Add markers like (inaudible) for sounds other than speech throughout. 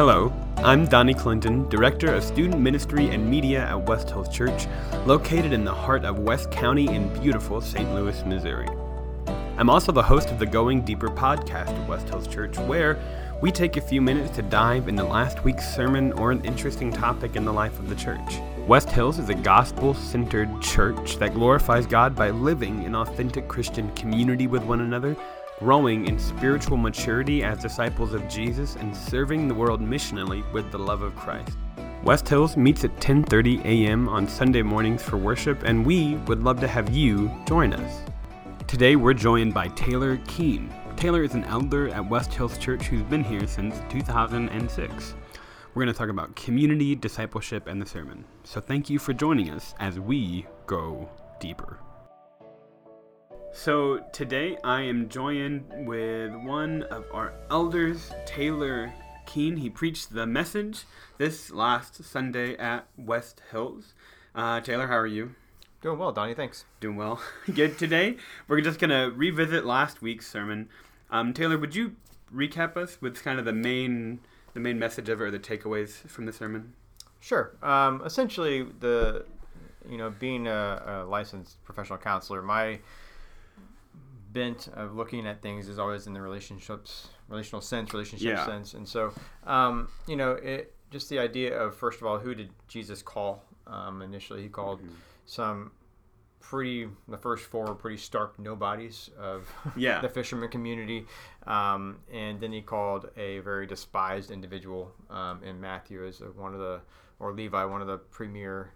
Hello, I'm Donnie Clinton, Director of Student Ministry and Media at West Hills Church, located in the heart of West County in beautiful St. Louis, Missouri. I'm also the host of the Going Deeper podcast at West Hills Church, where we take a few minutes to dive into last week's sermon or an interesting topic in the life of the church. West Hills is a gospel centered church that glorifies God by living in authentic Christian community with one another growing in spiritual maturity as disciples of Jesus and serving the world missionally with the love of Christ. West Hills meets at 10:30 a.m. on Sunday mornings for worship and we would love to have you join us. Today we're joined by Taylor Keene. Taylor is an elder at West Hills Church who's been here since 2006. We're going to talk about community, discipleship, and the sermon. So thank you for joining us as we go deeper. So today I am joined with one of our elders, Taylor Keene. He preached the message this last Sunday at West Hills. Uh, Taylor, how are you? Doing well, Donnie. Thanks. Doing well. (laughs) Good. Today we're just gonna revisit last week's sermon. Um, Taylor, would you recap us with kind of the main the main message of it or the takeaways from the sermon? Sure. Um, essentially, the you know being a, a licensed professional counselor, my bent of looking at things is always in the relationships, relational sense, relationship yeah. sense, and so um, you know, it just the idea of first of all, who did Jesus call? Um, initially, he called mm-hmm. some pretty the first four were pretty stark nobodies of (laughs) yeah. the fisherman community um, and then he called a very despised individual um, in matthew as one of the or levi one of the premier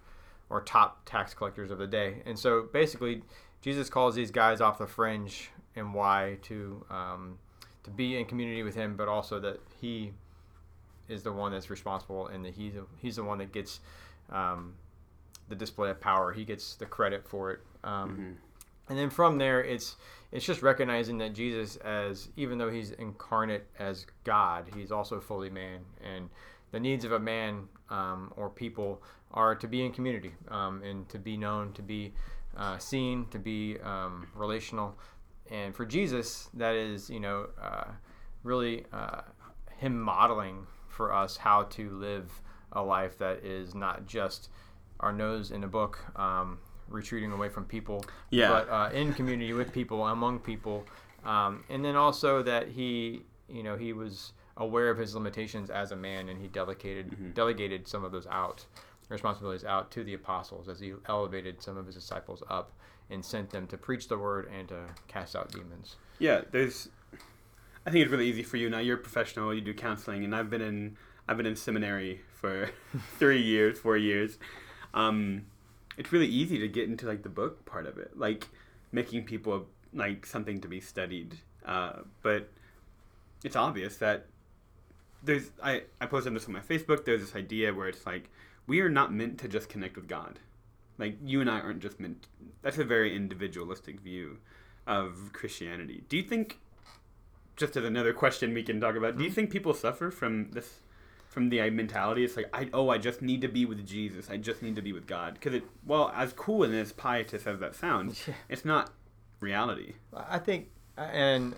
or top tax collectors of the day and so basically Jesus calls these guys off the fringe and why to um, to be in community with him, but also that he is the one that's responsible and that he's he's the one that gets um, the display of power. He gets the credit for it. Um, mm-hmm. And then from there, it's it's just recognizing that Jesus, as even though he's incarnate as God, he's also fully man, and the needs of a man um, or people are to be in community um, and to be known, to be uh, seen, to be um, relational. And for Jesus, that is, you know, uh, really uh, Him modeling for us how to live a life that is not just our nose in a book, um, retreating away from people, yeah. but uh, in community with people, among people. Um, and then also that He, you know, He was aware of His limitations as a man and He delegated, mm-hmm. delegated some of those out responsibilities out to the apostles as he elevated some of his disciples up and sent them to preach the word and to cast out demons. Yeah, there's. I think it's really easy for you now. You're a professional. You do counseling, and I've been in I've been in seminary for (laughs) three years, four years. Um, it's really easy to get into like the book part of it, like making people like something to be studied. Uh, but it's obvious that there's I I posted this on my Facebook. There's this idea where it's like we are not meant to just connect with God. Like you and I aren't just meant. That's a very individualistic view of Christianity. Do you think? Just as another question we can talk about, do you mm-hmm. think people suffer from this, from the mentality? It's like, I oh, I just need to be with Jesus. I just need to be with God. Because it, well, as cool and as pietist as that sounds, (laughs) yeah. it's not reality. I think, and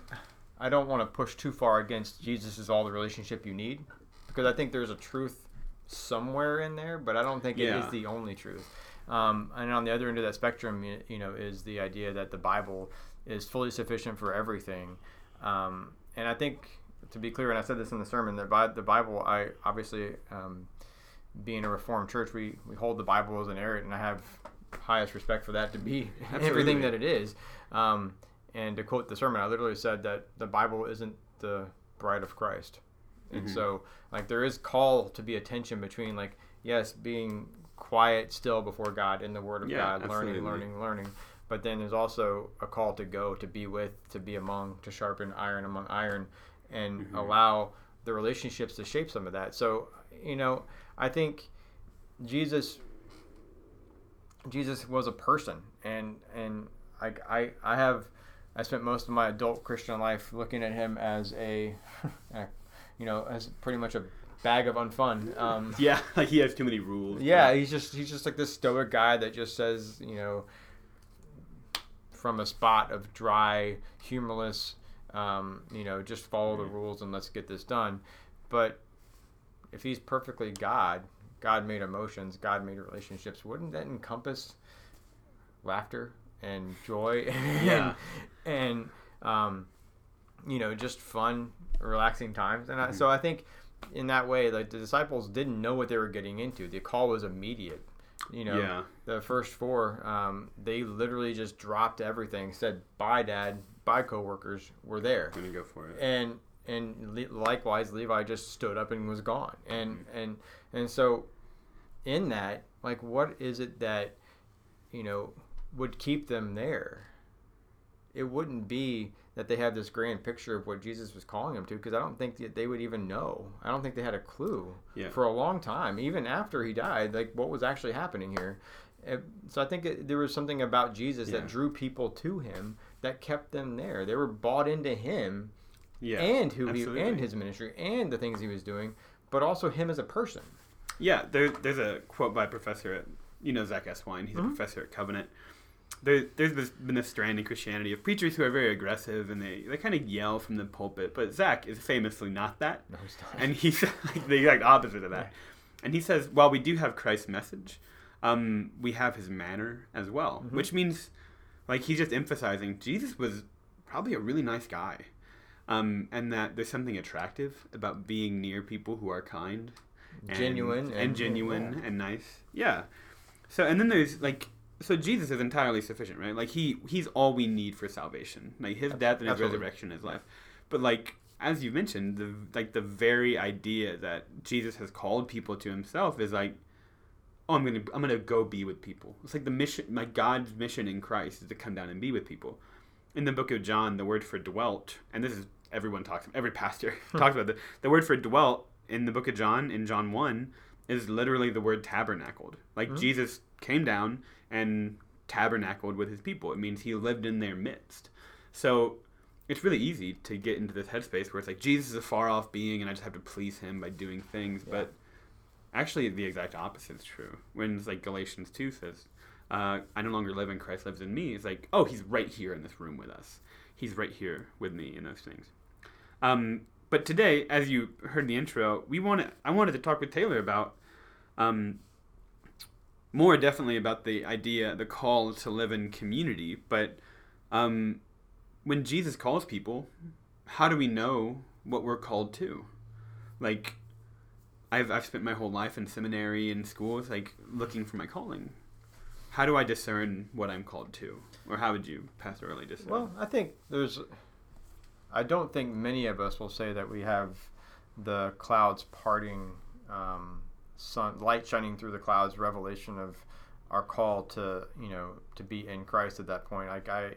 I don't want to push too far against Jesus is all the relationship you need, because I think there's a truth somewhere in there, but I don't think yeah. it is the only truth. Um, and on the other end of that spectrum, you know, is the idea that the Bible is fully sufficient for everything. Um, and I think, to be clear, and I said this in the sermon, that by the Bible, I obviously, um, being a Reformed church, we, we hold the Bible as an inerrant, and I have highest respect for that to be Absolutely. (laughs) everything that it is. Um, and to quote the sermon, I literally said that the Bible isn't the bride of Christ. And mm-hmm. so, like, there is call to be a tension between, like, yes, being quiet still before God in the Word of yeah, God, absolutely. learning, learning, learning. But then there's also a call to go, to be with, to be among, to sharpen iron among iron, and mm-hmm. allow the relationships to shape some of that. So, you know, I think Jesus Jesus was a person, and and I I, I have I spent most of my adult Christian life looking at him as a (laughs) you know, as pretty much a bag of unfun. Um, (laughs) yeah, like he has too many rules. Yeah, he's just he's just like this stoic guy that just says, you know, from a spot of dry, humorless, um, you know, just follow the rules and let's get this done. But if he's perfectly God, God made emotions, God made relationships, wouldn't that encompass laughter and joy (laughs) and, Yeah. and um, you know, just fun, relaxing times? And I, so I think in that way, like the disciples didn't know what they were getting into. The call was immediate. You know, Yeah. the first four, um, they literally just dropped everything, said bye, dad, bye, coworkers. We're there gonna go for it. and and le- likewise levi just stood up and was gone and and and so in that like what is it that you know would keep them there it wouldn't be that they have this grand picture of what jesus was calling them to because i don't think that they would even know i don't think they had a clue Yeah. for a long time even after he died like what was actually happening here so i think it, there was something about jesus Yeah. that drew people to him that kept them there they were bought into him Yeah. and who absolutely. he and his ministry and the things he was doing, but also him as a person. Yeah, there, there's a quote by a professor at, you know, Zach Eswine. He's Mm-hmm. a professor at Covenant. There, there's this, been this strand in Christianity of preachers who are very aggressive and they, they kind of yell from the pulpit. But Zach is famously not that. No, he's not. And he's (laughs) like the exact opposite of that. And he says, while we do have Christ's message, um, we have his manner as well, Mm-hmm. which means, like, he's just emphasizing Jesus was probably a really nice guy. Um, and that there's something attractive about being near people who are kind, and- Genuine and, and- genuine and nice. Yeah. So and then there's like so Jesus is entirely sufficient, right? Like he he's all we need for salvation. Like his death and his Absolutely. resurrection is life. But like as you mentioned, the like the very idea that Jesus has called people to himself is like oh I'm gonna I'm gonna go be with people. It's like the mission like God's mission in Christ is to come down and be with people. In the book of John, the word for dwelt, and this is everyone talks every pastor (laughs) talks about it. The word for dwelt in the book of John, in John one, is literally the word tabernacled. Like hmm. Jesus came down and tabernacled with his people. It means he lived in their midst. So it's really easy to get into this headspace where it's like Jesus is a far off being and I just have to please him by doing things. But actually, the exact opposite is true. When it's like Galatians 2 says, uh, I no longer live in Christ lives in me, it's like, oh, he's right here in this room with us. He's right here with me in those things. Um, but today, as you heard in the intro, we wanted I wanted to talk with Taylor about um, more definitely about the idea, the call to live in community. But um, when Jesus calls people, how do we know what we're called to? Like, I've I've spent my whole life in seminary and schools, like looking for my calling. How do I discern what I'm called to, or how would you, Pastor Early, discern? Well, I think there's. I don't think many of us will say that we have the clouds parting, um, sun light shining through the clouds, revelation of our call to you know to be in Christ at that point. Like I,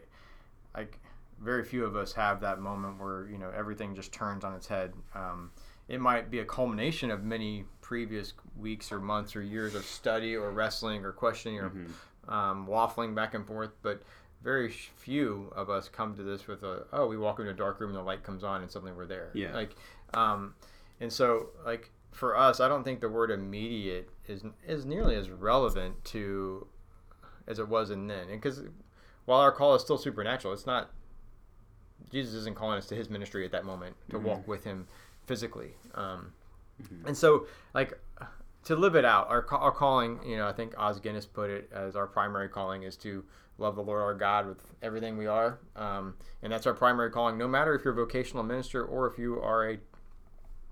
like very few of us have that moment where you know everything just turns on its head. Um, it might be a culmination of many previous weeks or months or years of study or wrestling or questioning or um, waffling back and forth, but very few of us come to this with a oh we walk into a dark room and the light comes on and suddenly we're there Yeah. like um, and so like for us I don't think the word immediate is is nearly as relevant to as it was in then. Because while our call is still supernatural it's not Jesus isn't calling us to his ministry at that moment to walk with him physically um, and so like to live it out our, our calling you know i think Os Guinness put it as our primary calling is to love the lord our god with everything we are um, and that's our primary calling no matter if you're a vocational minister or if you are a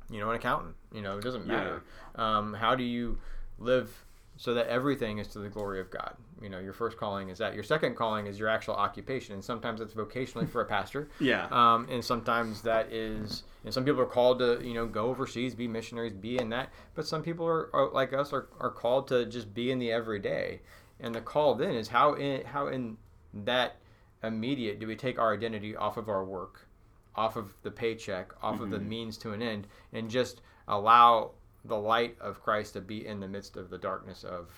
you know an accountant you know it doesn't matter. Um, how do you live so that everything is to the glory of god? You know your first calling is that. Your second calling is your actual occupation and sometimes it's vocationally for a pastor. (laughs) Yeah. um, and sometimes that is and some people are called to you know go overseas be missionaries be in that but some people are, are like us are, are called to just be in the everyday. And the call then is how in how in that immediate do we take our identity off of our work off of the paycheck off of the means to an end and just allow the light of christ to be in the midst of the darkness of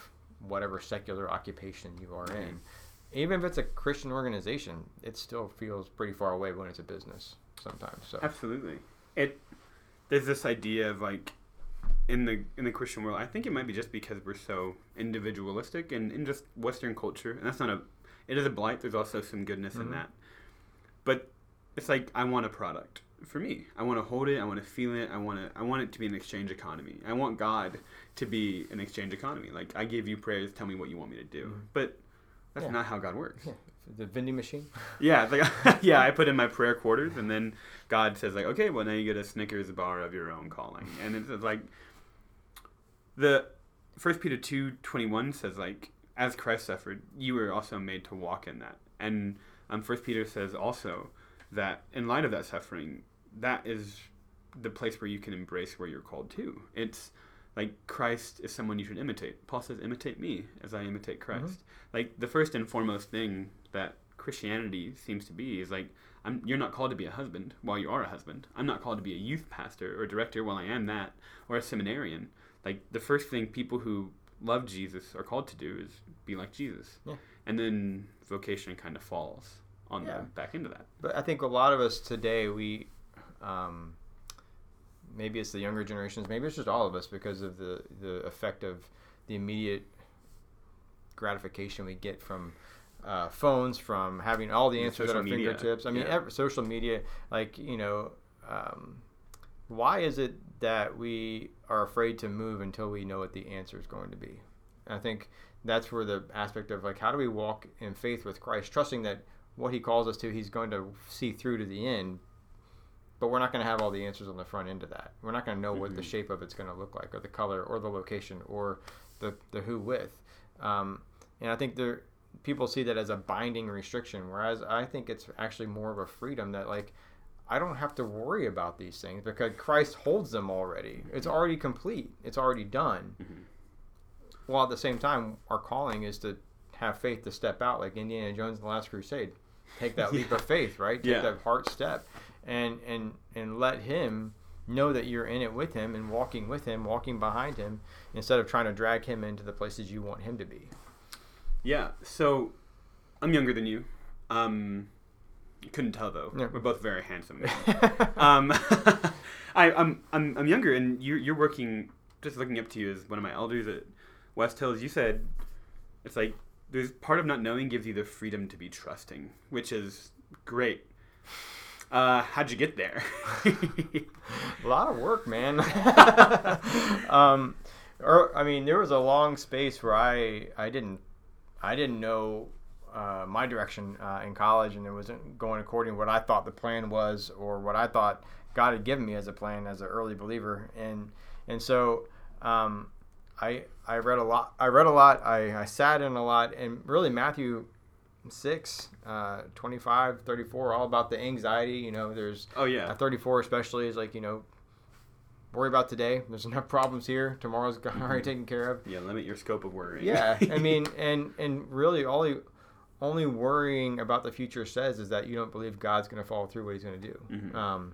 whatever secular occupation you are in even if it's a christian organization it still feels pretty far away when it's a business sometimes so Absolutely. It there's this idea of like in the in the Christian world. I think it might be just because we're so individualistic and in just Western culture, and that's not a. It is a blight. There's also some goodness in Mhm. that, but it's like I want a product. for me. I want to hold it. I want to feel it. I want to. I want it to be an exchange economy. I want God to be an exchange economy. Like I give you prayers. Tell me what you want me to do. Mhm. But that's Yeah. not how God works. Yeah. The vending machine. (laughs) Yeah, it's like (laughs) yeah, I (laughs) put in my prayer quarters, and then God says like, okay, well now you get a Snickers bar of your own calling, and it's, it's like the First Peter two twenty one says like, as Christ suffered, you were also made to walk in that, and um, First Peter says also that in light of that suffering, that is the place where you can embrace where you're called to. It's like Christ is someone you should imitate. Paul says, "Imitate me as I imitate mm-hmm. Christ." Like the first and foremost thing that Christianity seems to be is like, I'm, you're not called to be a husband while you are a husband. I'm not called to be a youth pastor or director while I am that, or a seminarian. Like the first thing people who love Jesus are called to do is be like Jesus, Yeah. and then vocation kind of falls on Yeah. them back into that. But I think a lot of us today, we, um, maybe it's the younger generations, maybe it's just all of us because of the, the effect of the immediate gratification we get from uh, phones, from having all the answers at our media. fingertips. I mean, Yeah. ev- social media, like, you know, um, why is it that we are afraid to move until we know what the answer is going to be? And I think that's where the aspect of like, how do we walk in faith with Christ, trusting that what he calls us to, he's going to see through to the end. But we're not going to have all the answers on the front end of that. We're not going to know what the Mhm. shape of it's going to look like, or the color, or the location, or the the who with. Um, and I think there people see that as a binding restriction, whereas I think it's actually more of a freedom that like I don't have to worry about these things because Christ holds them already. It's already complete. It's already done. Mhm. While at the same time, our calling is to have faith to step out, like Indiana Jones in the Last Crusade. Take that (laughs) leap of faith, right? Take Yeah. that heart step, and and and let Him know that you're in it with Him and walking with Him, walking behind Him, instead of trying to drag Him into the places you want Him to be. Yeah. So I'm younger than you. Um, you couldn't tell though. Yeah. We're both very handsome. (laughs) (laughs) um, I, I'm, I'm I'm younger, and you're you're working. Just looking up to you as one of my elders at West Hills. You said it's like there's part of not knowing gives you the freedom to be trusting, which is great. Uh, how'd you get there? a (laughs) lot of work, man. (laughs) um, or I mean, there was a long space where I I didn't I didn't know uh, my direction uh, in college, and it wasn't going according to what I thought the plan was, or what I thought God had given me as a plan as an early believer, and and so. Um, I, I read a lot. I read a lot. I, I sat in a lot, and really Matthew 6, uh, 25, 34, all about the anxiety. You know, there's oh yeah. at 34 especially is like you know worry about today there's enough problems here tomorrow's (laughs) already taken care of Yeah. Limit your scope of worry. yeah (laughs) i mean and and really only only worrying about the future says is that you don't believe god's going to follow through what he's going to do Mhm. um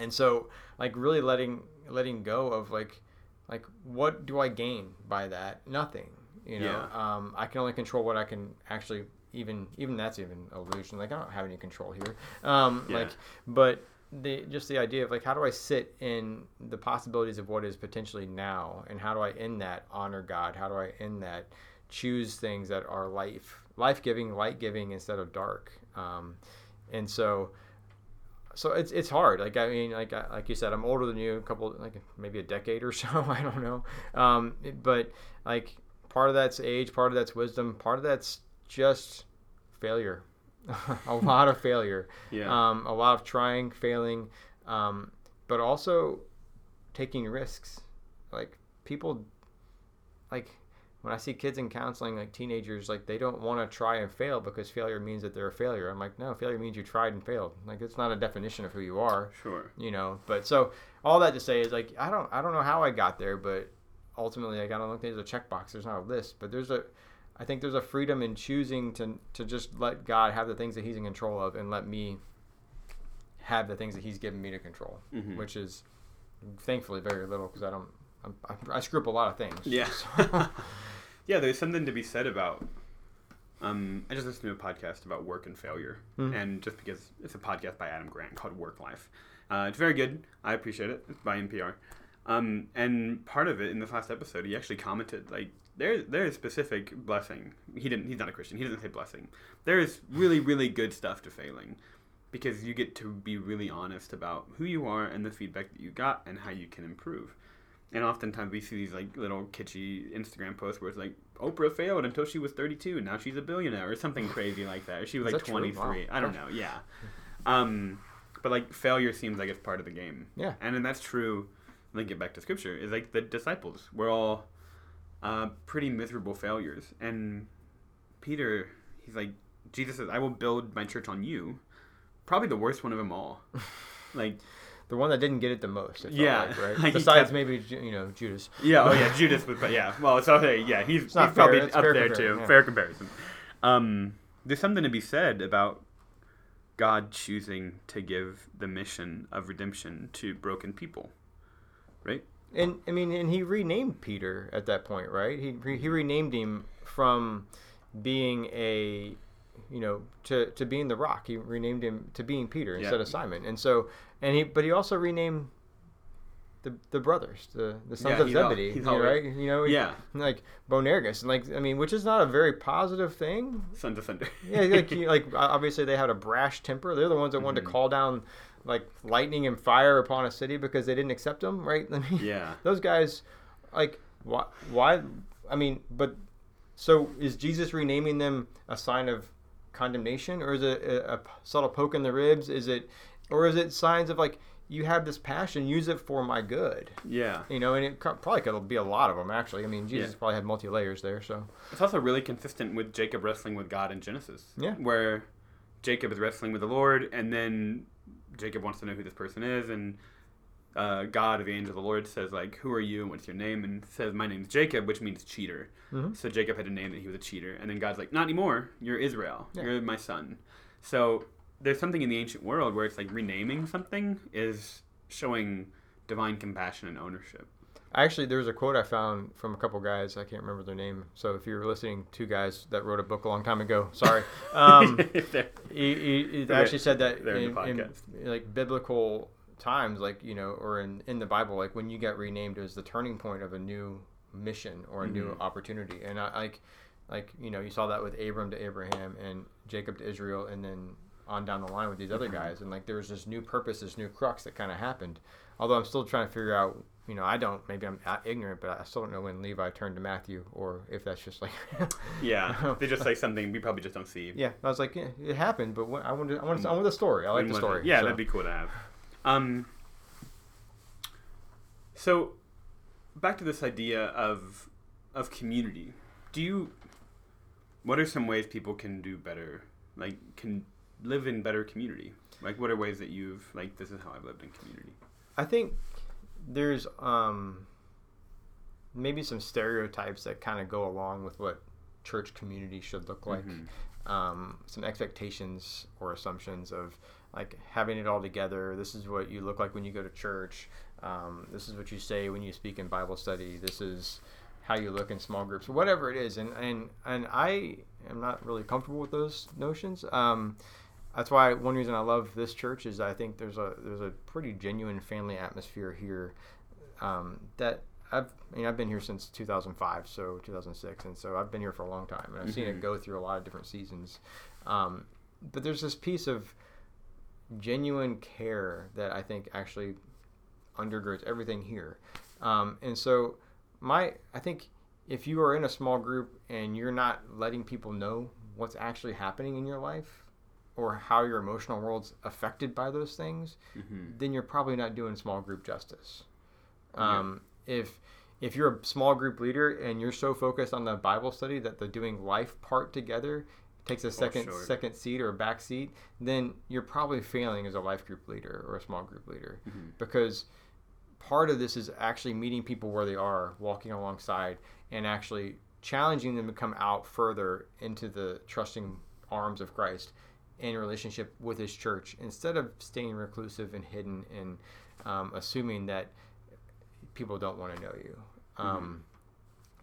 and so like really letting letting go of like like what do i gain by that? Nothing you know? Um i can only control what i can actually even even that's even illusion. Like i don't have any control here. Um Yeah. like but the just the idea of like how do i sit in the possibilities of what is potentially now? And how do i in that honor god? How do i in that? Choose things that are life life-giving light-giving instead of dark. Um and so so it's it's hard. Like I mean, like like you said, I'm older than you, a couple like maybe a decade or (laughs) so. I don't know, um, but like part of that's age, part of that's wisdom, part of that's just failure, (laughs) a lot of failure, Yeah. um, a lot of trying, failing, um, but also taking risks. Like people, like when I see kids in counseling, like teenagers, like they don't want to try and fail because failure means that they're a failure. I'm like, no, failure means you tried and failed. Like it's not a definition of who you are, sure. you know. But so all that to say is like I don't I don't know how I got there, but ultimately like I don't think there's a checkbox. There's not a list, but there's a I think there's a freedom in choosing to to just let God have the things that He's in control of and let me have the things that He's given me to control, Mhm. which is thankfully very little because I don't I, I screw up a lot of things. Yeah. (laughs) So- yeah, there's something to be said about. Um, I just listened to a podcast about work and failure, Mhm. and just because it's a podcast by Adam Grant called Work Life, uh, it's very good. I appreciate it. It's by NPR, um, and part of it in this last episode, he actually commented like there there is specific blessing. He didn't. He's not a Christian. He doesn't say blessing. There is really really good stuff to failing, because you get to be really honest about who you are and the feedback that you got and how you can improve. And oftentimes we see these like little kitschy Instagram posts where it's like Oprah failed until she was 32 and now she's a billionaire or something (laughs) crazy like that. Or she was Is like 23. Wow. I don't know. Yeah. Um, but like failure seems like it's part of the game. Yeah. And then that's true. Link it back to scripture. Is like the disciples were all uh, pretty miserable failures, and Peter, he's like Jesus says, "I will build my church on you." Probably the worst one of them all. (laughs) like The one that didn't get it the most. it Yeah. like, right? (laughs) Like Besides kept- maybe you know Judas. Yeah, oh yeah, (laughs) Judas was, but yeah, well, so hey, yeah, he's, he's fair, probably it's up there too. yeah. Fair comparison. Um, there's something to be said about God choosing to give the mission of redemption to broken people, right? And I mean, and he renamed Peter at that point, right? He he renamed him from being a, you know, to to being the rock. He renamed him to being Peter Yeah. instead of Simon. And so, and he, but he also renamed the the brothers, the the sons Yeah, of all- Zebedee, he's you know, all- right? You know, Yeah. like Boanerges, and like I mean, which is not a very positive thing. Sons of thunder. Yeah, like (laughs) you, like obviously they had a brash temper. They're the ones that wanted Mhm. to call down like lightning and fire upon a city because they didn't accept them, right? (laughs) I mean, Yeah. those guys, like, why? Why? I mean, but so is Jesus renaming them a sign of condemnation, or is it a, a subtle poke in the ribs? Is it, or is it signs of like you have this passion, use it for my good? yeah. You know, and it probably could be a lot of them actually. I mean, Jesus Yeah. probably had multi layers there, so It's also really consistent with Jacob wrestling with God in Genesis. Yeah. Where Jacob is wrestling with the Lord, and then Jacob wants to know who this person is, and uh, God, the angel of the Lord, says like, "Who are you? and What's your name?" And says, "My name's Jacob," which means cheater. Mhm. So Jacob had a name that he was a cheater, and then God's like, "Not anymore. You're Israel. Yeah. You're my son." So there's something in the ancient world where it's like renaming something is showing divine compassion and ownership. Actually, there was a quote I found from a couple guys. I can't remember their name. So if you're listening, two guys that wrote a book a long time ago. Sorry. (laughs) Um, he, he, he actually said that in in, in, like biblical times, like you know, or in, in the Bible, like when you get renamed, it was the turning point of a new mission or a new Mhm. opportunity. And I like, like you know, you saw that with Abram to Abraham and Jacob to Israel, and then on down the line with these other Mhm. guys. And like there was this new purpose, this new crux that kind of happened. Although I'm still trying to figure out. You know, I don't. Maybe I'm ignorant, but I still don't know when Levi turned to Matthew, or if that's just like. (laughs) Yeah, (laughs) they just say something we probably just don't see. yeah, I was like, yeah, it happened, but when, I wanted, I want, to, I want the story. I like the story. Yeah, so. that'd be cool to have. Um, so back to this idea of of community. Do you? What are some ways people can do better? Like, can live in better community? Like, what are ways that you've like? This is how I've lived in community. I think there's um, maybe some stereotypes that kind of go along with what church community should look like. Mhm. Um, some expectations or assumptions of like having it all together. This is what you look like when you go to church. Um, this is what you say when you speak in Bible study. This is how you look in small groups, whatever it is. And and and I am not really comfortable with those notions. Um, that's why one reason I love this church is I think there's a there's a pretty genuine family atmosphere here um, that I've I mean I've been here since 2005 so 2006 and so I've been here for a long time and I've seen it Mhm. go through a lot of different seasons um, but there's this piece of genuine care that I think actually undergirds everything here um, and so my I think if you are in a small group and you're not letting people know what's actually happening in your life or how your emotional world's affected by those things, Mhm. then you're probably not doing small group justice. Yeah. Um, If if you're a small group leader and you're so focused on the Bible study that the doing life part together takes a second sure. second seat or a back seat, then you're probably failing as a life group leader or a small group leader Mhm. because part of this is actually meeting people where they are, walking alongside, and actually challenging them to come out further into the trusting arms of Christ in relationship with His church instead of staying reclusive and hidden and um, assuming that people don't want to know you. Um,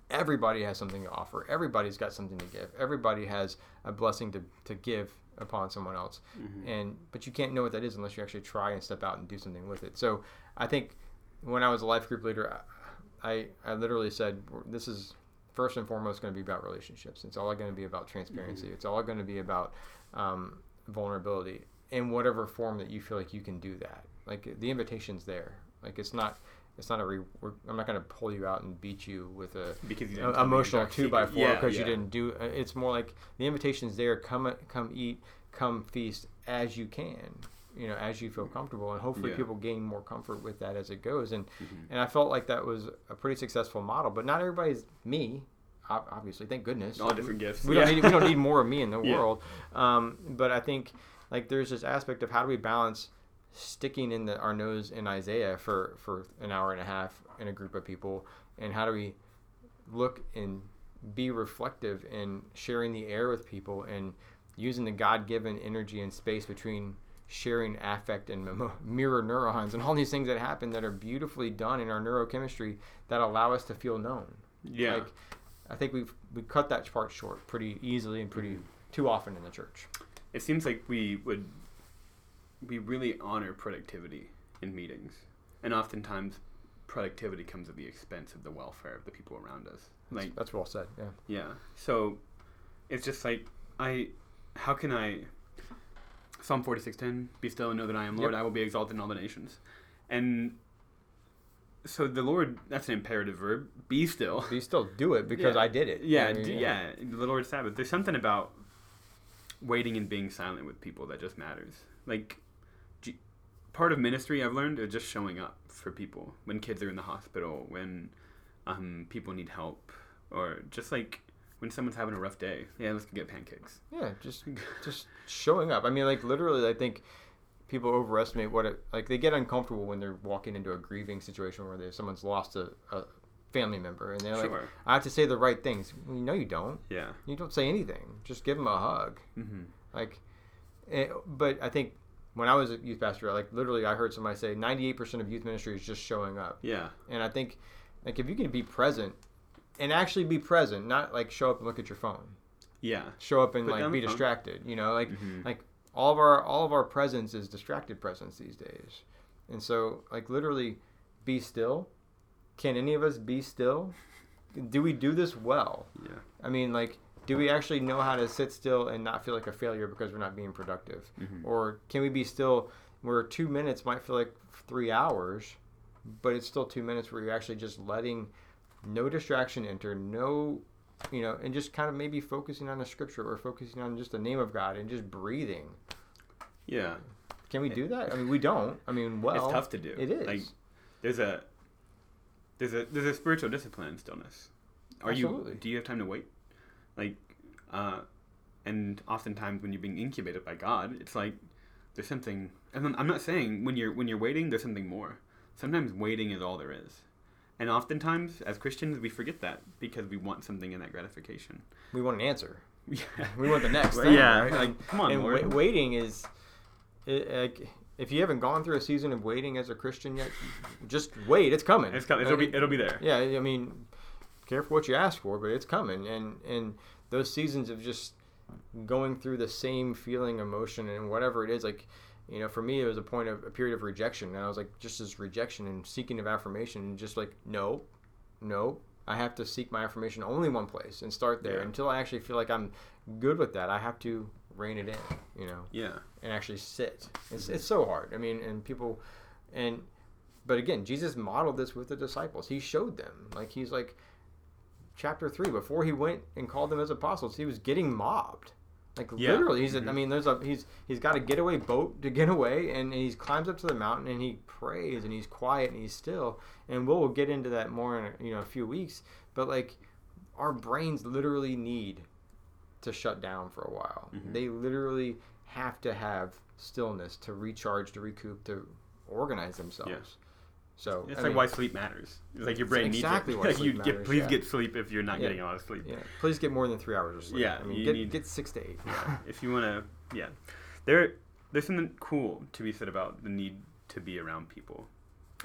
Everybody has something to offer. Everybody's got something to give. Everybody has a blessing to, to give upon someone else Mhm. and but you can't know what that is unless you actually try and step out and do something with it so i think when i was a life group leader i i literally said this is first and foremost going to be about relationships it's all going to be about transparency it's all going to be about um, vulnerability in whatever form that you feel like you can do that. Like the invitation's there. Like it's not. It's not a. Re- we're, I'm not going to pull you out and beat you with a Because you a- didn't tell me your emotional two by four because yeah. you didn't do. uh, It's more like the invitation's there. Come come eat. Come feast as you can. You know, as you feel comfortable, and hopefully Yeah. people gain more comfort with that as it goes. And Mhm. and I felt like that was a pretty successful model. But not everybody's me. Obviously, thank goodness. All different gifts. We Yeah. don't need we don't need more of me in the (laughs) Yeah. world. Um, but I think like there's this aspect of how do we balance sticking in the, our nose in Isaiah for for an hour and a half in a group of people, and how do we look and be reflective in sharing the air with people and using the God-given energy and space between sharing affect and (laughs) mirror neurons and all these things that happen that are beautifully done in our neurochemistry that allow us to feel known. Yeah. Like, I think we've we cut that part short pretty easily and pretty Mhm. too often in the church. it seems like we would we really honor productivity in meetings and oftentimes productivity comes at the expense of the welfare of the people around us like That's well said. Yeah. yeah so it's just like i how can i psalm 46.10 be still and know that i am lord Yep. i will be exalted in all the nations and so the lord that's an imperative verb be still Be still do it because Yeah. I did it. yeah, I mean, d- yeah, the Lord's Sabbath. There's something about waiting and being silent with people that just matters. Like, part of ministry I've learned is just showing up for people when kids are in the hospital, when um, people need help, or just like when someone's having a rough day. Yeah, let's get pancakes. Yeah, just just showing up. I mean, like literally, I think people overestimate what it like. They get uncomfortable when they're walking into a grieving situation where they, someone's lost a, a family member, and they're like, "I have to say the right things." Well, you know, you don't. Yeah. You don't say anything. Just give them a hug. hmm Like, eh, but I think when I was a youth pastor, like literally, I heard somebody say ninety-eight percent of youth ministry is just showing up. Yeah. And I think, like, if you can be present and actually be present, not like show up and look at your phone, Yeah. show up and Put like be distracted. You know, like Mhm. like all of our all of our presence is distracted presence these days. And so, like, literally, be still. Can any of us be still? Do we do this well? Yeah. I mean, like, do we actually know how to sit still and not feel like a failure because we're not being productive? Mhm. Or can we be still where two minutes might feel like three hours, but it's still two minutes where you're actually just letting no distraction enter, no, you know, and just kind of maybe focusing on a scripture or focusing on just the name of God and just breathing. Yeah. Can we do that? I mean, we don't. I mean, well, it's tough to do. It is. Like, there's a there's a there's a spiritual discipline in stillness. Are Absolutely. you do you have time to wait? Like, uh, and oftentimes when you're being incubated by God, it's like there's something. And I'm- not saying when you're when you're waiting, there's something more. Sometimes waiting is all there is. And oftentimes, as Christians, we forget that because we want something in that gratification. we want an answer. Yeah, We want the next (laughs) thing. yeah, right? like, come on, and Lord. wa- waiting is, it, like, if you haven't gone through a season of waiting as a Christian yet, just wait. It's coming. It's coming. It'll be it'll be there. Yeah, I mean, careful what you ask for, but it's coming, and and those seasons of just going through the same feeling, emotion, and whatever it is, like, you know, for me, it was a point of a period of rejection, and I was like, just this rejection and seeking of affirmation, and just like, no, no, I have to seek my affirmation only one place and start there Yeah. until I actually feel like I'm good with that. I have to rein it in, you know Yeah. and actually sit. It's, it's so hard. I mean, and people, and but again, Jesus modeled this with the disciples. He showed them, like he's like, chapter three, before he went and called them as apostles, he was getting mobbed. Like Yeah. literally, he's. I Mhm. mean, there's a he's he's got a getaway boat to get away, and, he climbs up to the mountain and he prays and he's quiet and he's still. And we'll, we'll get into that more in a, you know a few weeks. But like, our brains literally need to shut down for a while. Mhm. They literally have to have stillness to recharge, to recoup, to organize themselves. So It's I like mean, why sleep matters. It's like your brain exactly needs it. (laughs) Like you get, please yeah. get sleep if you're not Yeah. getting a lot of sleep. Yeah, please get more than three hours of sleep. Yeah, I mean, get need- get six to eight. Yeah, (laughs) if you want to, yeah, there, there's something cool to be said about the need to be around people,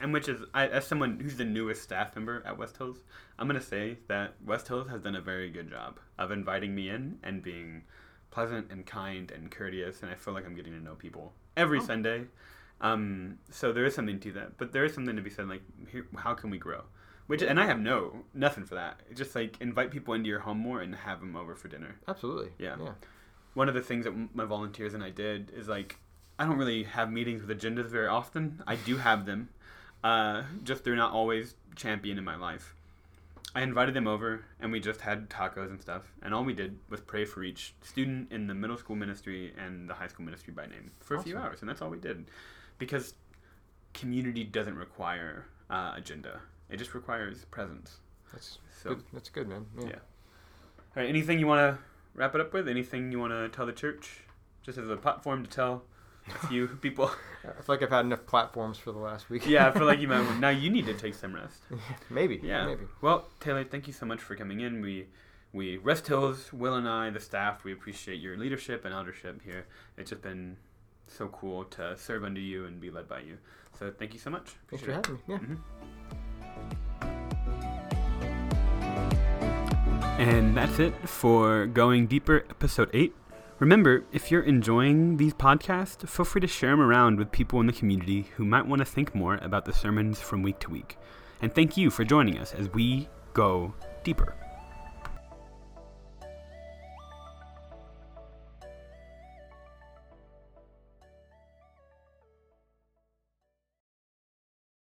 and which is, I, as someone who's the newest staff member at West Hills, I'm gonna say that West Hills has done a very good job of inviting me in and being pleasant and kind and courteous, and I feel like I'm getting to know people every Oh. Sunday. Um, so there is something to that, but there is something to be said like, here, how can we grow? Which, and I have no nothing for that. Just like invite people into your home more and have them over for dinner Absolutely. Yeah. Yeah. one of the things that my volunteers and I did is like I don't really have meetings with agendas very often. I do have them, uh, just they're not always champion in my life. I invited them over, and we just had tacos and stuff. And all we did was pray for each student in the middle school ministry and the high school ministry by name for a few hours, and that's all we did, because community doesn't require uh, agenda; it just requires presence. That's So, good. That's good, man. Yeah. Yeah. all right, anything you want to wrap it up with? Anything you want to tell the church, just as a platform to tell a few (laughs) people? I feel like I've had enough platforms for the last week. yeah, I feel like you might. (laughs) Now you need to take some rest. (laughs) maybe. Yeah. Maybe. Well, Taylor, thank you so much for coming in. We we West Hills, Will and I, the staff, we appreciate your leadership and eldership here. It's just been so cool to serve under you and be led by you. So thank you so much. Thanks for it. having me. Yeah. Mm-hmm. And that's it for Going Deeper, Episode 8. Remember, if you're enjoying these podcasts, feel free to share them around with people in the community who might want to think more about the sermons from week to week. And thank you for joining us as we go deeper.